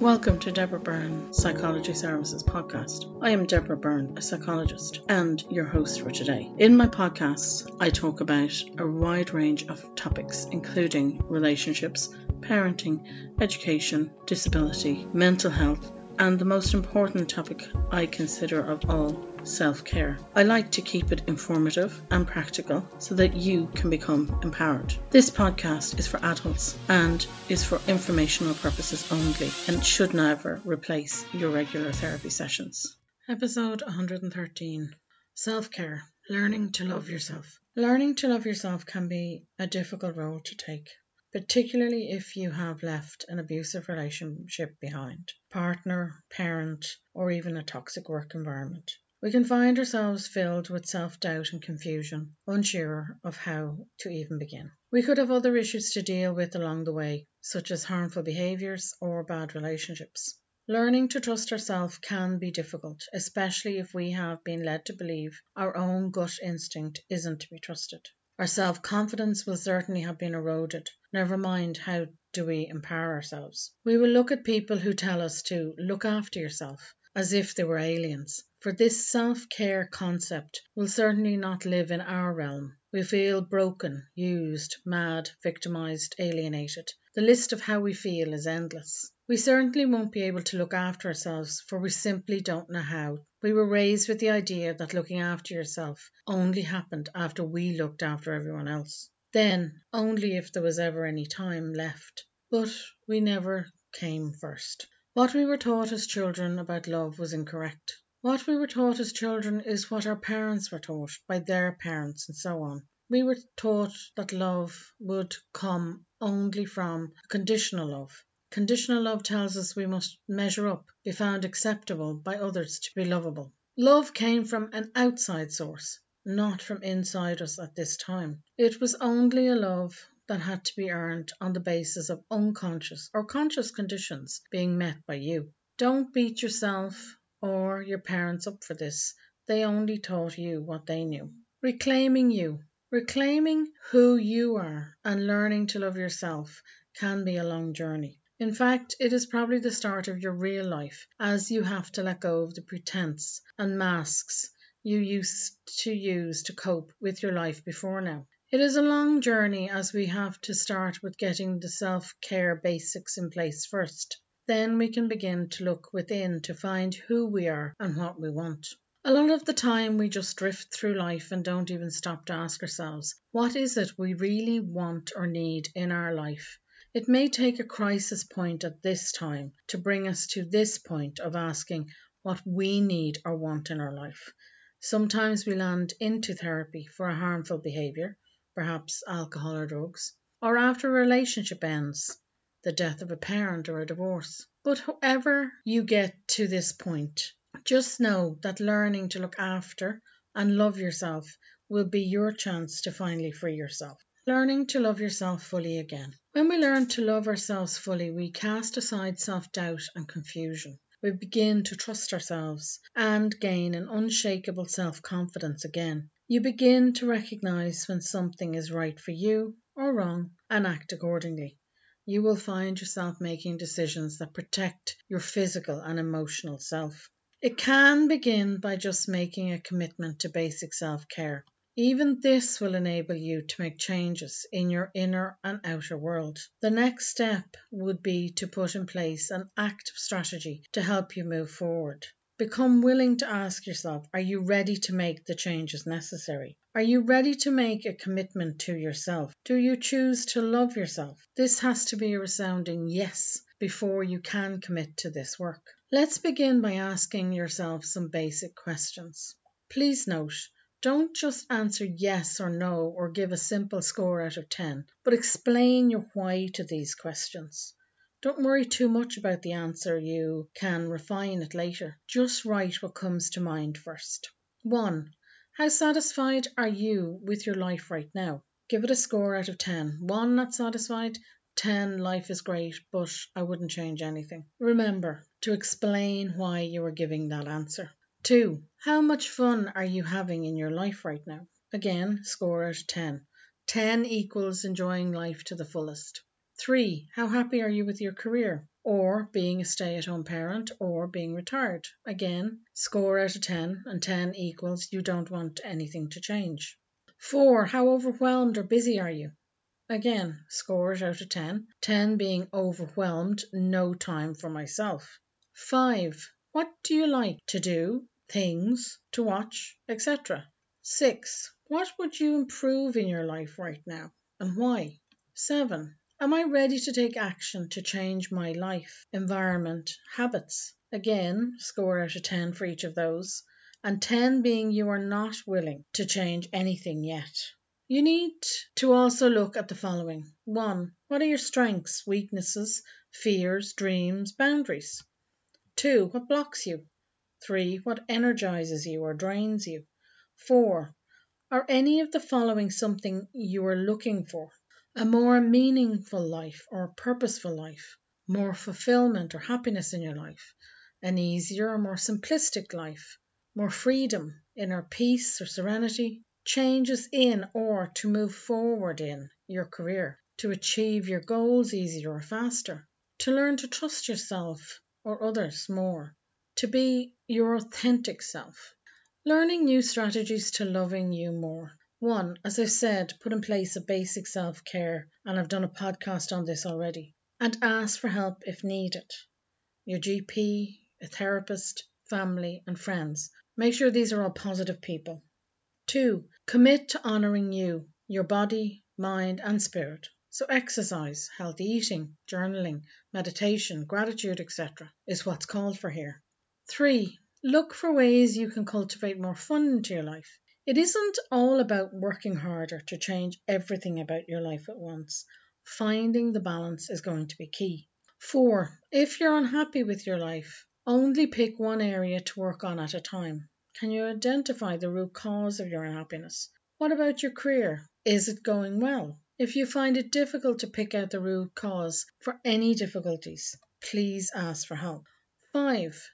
Welcome to Deborah Byrne Psychology Services podcast. I am Deborah Byrne, a psychologist, and your host for today. In my podcasts, I talk about a wide range of topics, including relationships, parenting, education, disability, mental health, and the most important topic I consider of all self care. I like to keep it informative and practical so that you can become empowered. This podcast is for adults and is for informational purposes only and should never replace your regular therapy sessions. Episode 113 Self care Learning to Love Yourself. Learning to love yourself can be a difficult role to take particularly if you have left an abusive relationship behind, partner, parent, or even a toxic work environment. We can find ourselves filled with self doubt and confusion, unsure of how to even begin. We could have other issues to deal with along the way, such as harmful behaviours or bad relationships. Learning to trust ourselves can be difficult, especially if we have been led to believe our own gut instinct isn't to be trusted. Our self confidence will certainly have been eroded. Never mind how do we empower ourselves. We will look at people who tell us to look after yourself as if they were aliens. For this self care concept will certainly not live in our realm. We feel broken, used, mad, victimized, alienated. The list of how we feel is endless. We certainly won't be able to look after ourselves, for we simply don't know how. We were raised with the idea that looking after yourself only happened after we looked after everyone else. Then, only if there was ever any time left. But we never came first. What we were taught as children about love was incorrect. What we were taught as children is what our parents were taught by their parents, and so on. We were taught that love would come only from conditional love. Conditional love tells us we must measure up, be found acceptable by others to be lovable. Love came from an outside source, not from inside us at this time. It was only a love that had to be earned on the basis of unconscious or conscious conditions being met by you. Don't beat yourself or your parents up for this. They only taught you what they knew. Reclaiming you. Reclaiming who you are and learning to love yourself can be a long journey. In fact, it is probably the start of your real life, as you have to let go of the pretense and masks you used to use to cope with your life before now. It is a long journey as we have to start with getting the self care basics in place first. Then we can begin to look within to find who we are and what we want. A lot of the time we just drift through life and don't even stop to ask ourselves, what is it we really want or need in our life? It may take a crisis point at this time to bring us to this point of asking what we need or want in our life. Sometimes we land into therapy for a harmful behaviour, perhaps alcohol or drugs, or after a relationship ends the death of a parent or a divorce. But however you get to this point, just know that learning to look after and love yourself will be your chance to finally free yourself. Learning to love yourself fully again. When we learn to love ourselves fully, we cast aside self doubt and confusion. We begin to trust ourselves and gain an unshakable self confidence again. You begin to recognize when something is right for you or wrong and act accordingly you will find yourself making decisions that protect your physical and emotional self. It can begin by just making a commitment to basic self care. Even this will enable you to make changes in your inner and outer world. The next step would be to put in place an active strategy to help you move forward. Become willing to ask yourself Are you ready to make the changes necessary? Are you ready to make a commitment to yourself? Do you choose to love yourself? This has to be a resounding yes before you can commit to this work. Let's begin by asking yourself some basic questions. Please note, don't just answer yes or no or give a simple score out of 10, but explain your why to these questions. Don't worry too much about the answer, you can refine it later. Just write what comes to mind first. 1. How satisfied are you with your life right now? Give it a score out of 10. 1. Not satisfied. 10. Life is great, but I wouldn't change anything. Remember to explain why you are giving that answer. 2. How much fun are you having in your life right now? Again, score out of 10. 10 equals enjoying life to the fullest. Three, how happy are you with your career? Or being a stay at home parent or being retired? Again, score out of 10, and 10 equals you don't want anything to change. Four, how overwhelmed or busy are you? Again, scores out of 10, 10 being overwhelmed, no time for myself. 5. What do you like to do, things, to watch, etc.? 6. What would you improve in your life right now and why? 7. Am I ready to take action to change my life, environment, habits? Again, score out of 10 for each of those, and 10 being you are not willing to change anything yet. You need to also look at the following. 1. What are your strengths, weaknesses, fears, dreams, boundaries? 2. What blocks you? 3. What energizes you or drains you? 4. Are any of the following something you are looking for? A more meaningful life or purposeful life, more fulfillment or happiness in your life, an easier or more simplistic life, more freedom, inner peace or serenity, changes in or to move forward in your career, to achieve your goals easier or faster, to learn to trust yourself or others more, to be your authentic self. Learning new strategies to loving you more. One, as I've said, put in place a basic self care, and I've done a podcast on this already, and ask for help if needed. Your GP, a therapist, family, and friends. Make sure these are all positive people. Two, commit to honoring you, your body, mind, and spirit. So, exercise, healthy eating, journaling, meditation, gratitude, etc., is what's called for here. Three, look for ways you can cultivate more fun into your life. It isn't all about working harder to change everything about your life at once. Finding the balance is going to be key. Four, if you're unhappy with your life, only pick one area to work on at a time. Can you identify the root cause of your unhappiness? What about your career? Is it going well? If you find it difficult to pick out the root cause for any difficulties, please ask for help. 5.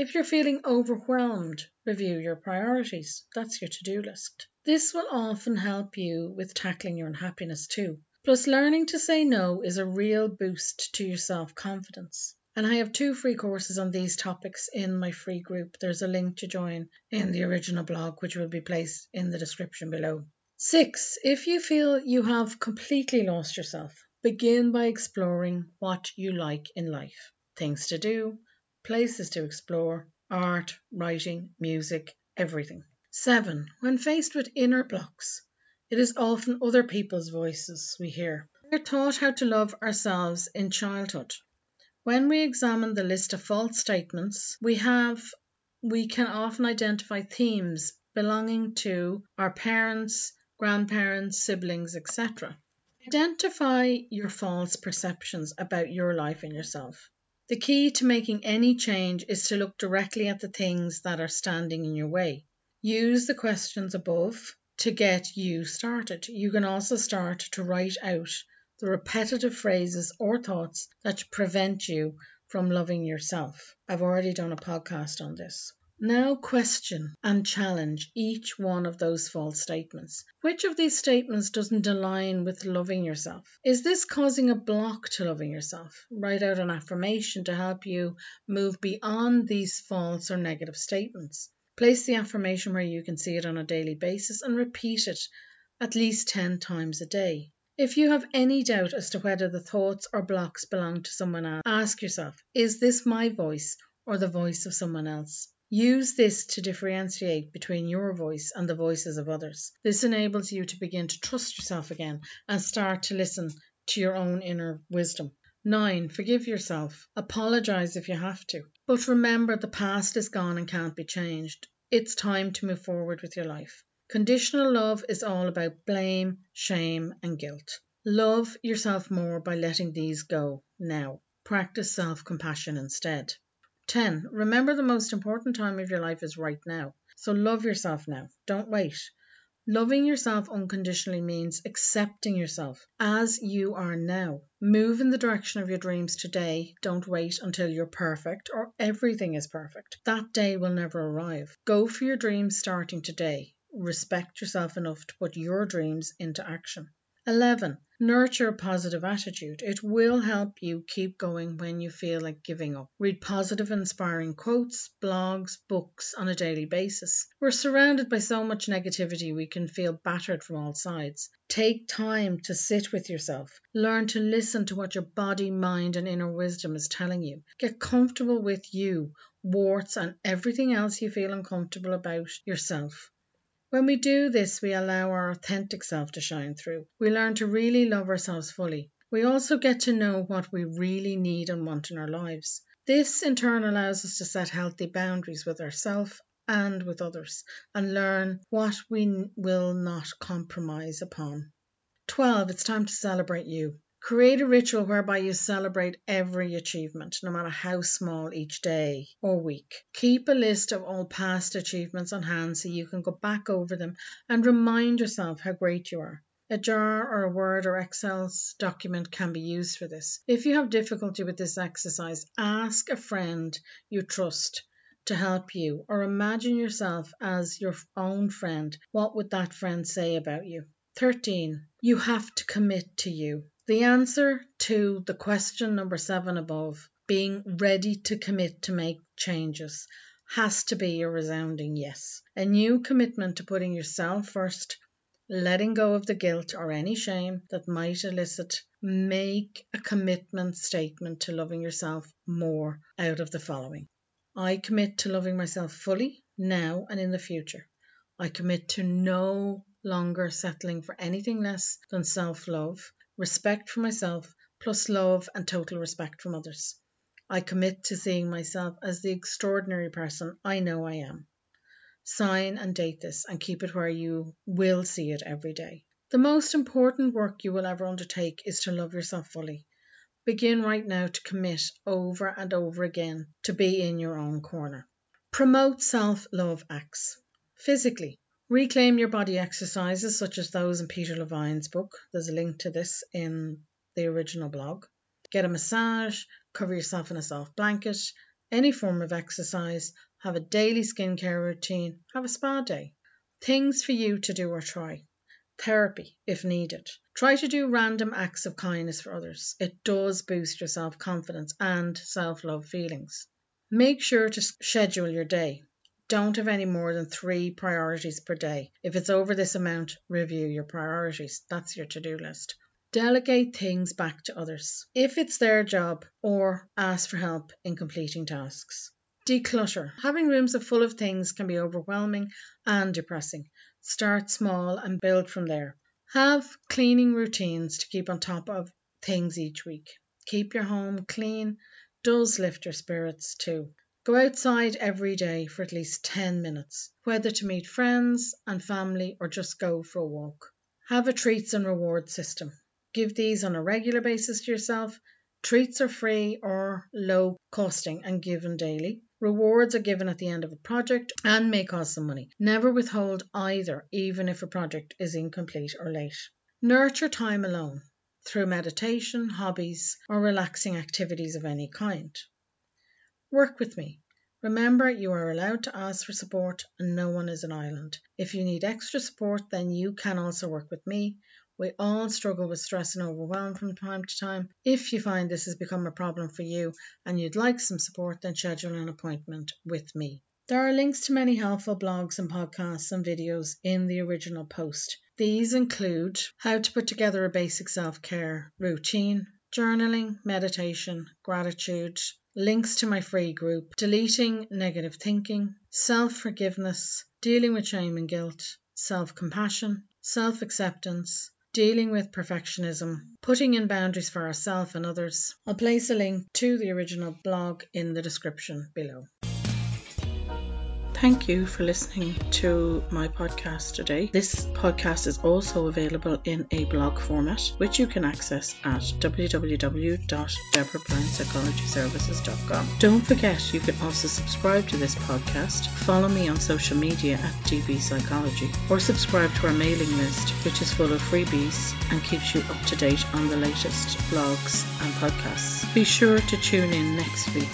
If you're feeling overwhelmed, review your priorities. That's your to do list. This will often help you with tackling your unhappiness too. Plus, learning to say no is a real boost to your self confidence. And I have two free courses on these topics in my free group. There's a link to join in the original blog, which will be placed in the description below. Six, if you feel you have completely lost yourself, begin by exploring what you like in life things to do, places to explore, art, writing, music, everything. Seven, when faced with inner blocks, it is often other people's voices we hear. We're taught how to love ourselves in childhood. When we examine the list of false statements we have, we can often identify themes belonging to our parents, grandparents, siblings, etc. Identify your false perceptions about your life and yourself. The key to making any change is to look directly at the things that are standing in your way. Use the questions above to get you started. You can also start to write out the repetitive phrases or thoughts that prevent you from loving yourself. I've already done a podcast on this. Now question and challenge each one of those false statements. Which of these statements doesn't align with loving yourself? Is this causing a block to loving yourself? Write out an affirmation to help you move beyond these false or negative statements. Place the affirmation where you can see it on a daily basis and repeat it at least 10 times a day. If you have any doubt as to whether the thoughts or blocks belong to someone else, ask yourself is this my voice or the voice of someone else? Use this to differentiate between your voice and the voices of others. This enables you to begin to trust yourself again and start to listen to your own inner wisdom. 9. Forgive yourself. Apologize if you have to. But remember, the past is gone and can't be changed. It's time to move forward with your life. Conditional love is all about blame, shame, and guilt. Love yourself more by letting these go now. Practice self compassion instead. 10. Remember the most important time of your life is right now. So love yourself now. Don't wait. Loving yourself unconditionally means accepting yourself as you are now. Move in the direction of your dreams today. Don't wait until you're perfect or everything is perfect. That day will never arrive. Go for your dreams starting today respect yourself enough to put your dreams into action. 11. Nurture a positive attitude. It will help you keep going when you feel like giving up. Read positive, inspiring quotes, blogs, books on a daily basis. We're surrounded by so much negativity we can feel battered from all sides. Take time to sit with yourself. Learn to listen to what your body, mind, and inner wisdom is telling you. Get comfortable with you, warts, and everything else you feel uncomfortable about yourself. When we do this, we allow our authentic self to shine through. We learn to really love ourselves fully. We also get to know what we really need and want in our lives. This in turn allows us to set healthy boundaries with ourselves and with others and learn what we will not compromise upon. 12. It's time to celebrate you. Create a ritual whereby you celebrate every achievement, no matter how small each day or week. Keep a list of all past achievements on hand so you can go back over them and remind yourself how great you are. A jar or a Word or Excel document can be used for this. If you have difficulty with this exercise, ask a friend you trust to help you or imagine yourself as your own friend. What would that friend say about you? 13. You have to commit to you. The answer to the question number seven above, being ready to commit to make changes, has to be a resounding yes. A new commitment to putting yourself first, letting go of the guilt or any shame that might elicit. Make a commitment statement to loving yourself more out of the following I commit to loving myself fully now and in the future. I commit to no longer settling for anything less than self love respect for myself, plus love and total respect from others. I commit to seeing myself as the extraordinary person I know I am. Sign and date this and keep it where you will see it every day. The most important work you will ever undertake is to love yourself fully. Begin right now to commit over and over again to be in your own corner. Promote self love acts. Physically, Reclaim your body exercises, such as those in Peter Levine's book. There's a link to this in the original blog. Get a massage, cover yourself in a soft blanket, any form of exercise, have a daily skincare routine, have a spa day. Things for you to do or try. Therapy, if needed. Try to do random acts of kindness for others. It does boost your self confidence and self love feelings. Make sure to schedule your day. Don't have any more than three priorities per day. If it's over this amount, review your priorities. That's your to do list. Delegate things back to others if it's their job or ask for help in completing tasks. Declutter. Having rooms full of things can be overwhelming and depressing. Start small and build from there. Have cleaning routines to keep on top of things each week. Keep your home clean does lift your spirits too. Go outside every day for at least 10 minutes, whether to meet friends and family or just go for a walk. Have a treats and reward system. Give these on a regular basis to yourself. Treats are free or low costing and given daily. Rewards are given at the end of a project and may cost some money. Never withhold either, even if a project is incomplete or late. Nurture time alone through meditation, hobbies, or relaxing activities of any kind. Work with me. Remember, you are allowed to ask for support and no one is an island. If you need extra support, then you can also work with me. We all struggle with stress and overwhelm from time to time. If you find this has become a problem for you and you'd like some support, then schedule an appointment with me. There are links to many helpful blogs and podcasts and videos in the original post. These include how to put together a basic self care routine, journaling, meditation, gratitude, links to my free group, deleting negative thinking, self forgiveness, dealing with shame and guilt, self compassion, self acceptance, dealing with perfectionism, putting in boundaries for ourselves and others. I'll place a link to the original blog in the description below. Thank you for listening to my podcast today. This podcast is also available in a blog format, which you can access at www.deborahbyrnepsychologyservices.com. Don't forget, you can also subscribe to this podcast, follow me on social media at DB Psychology, or subscribe to our mailing list, which is full of freebies and keeps you up to date on the latest blogs and podcasts. Be sure to tune in next week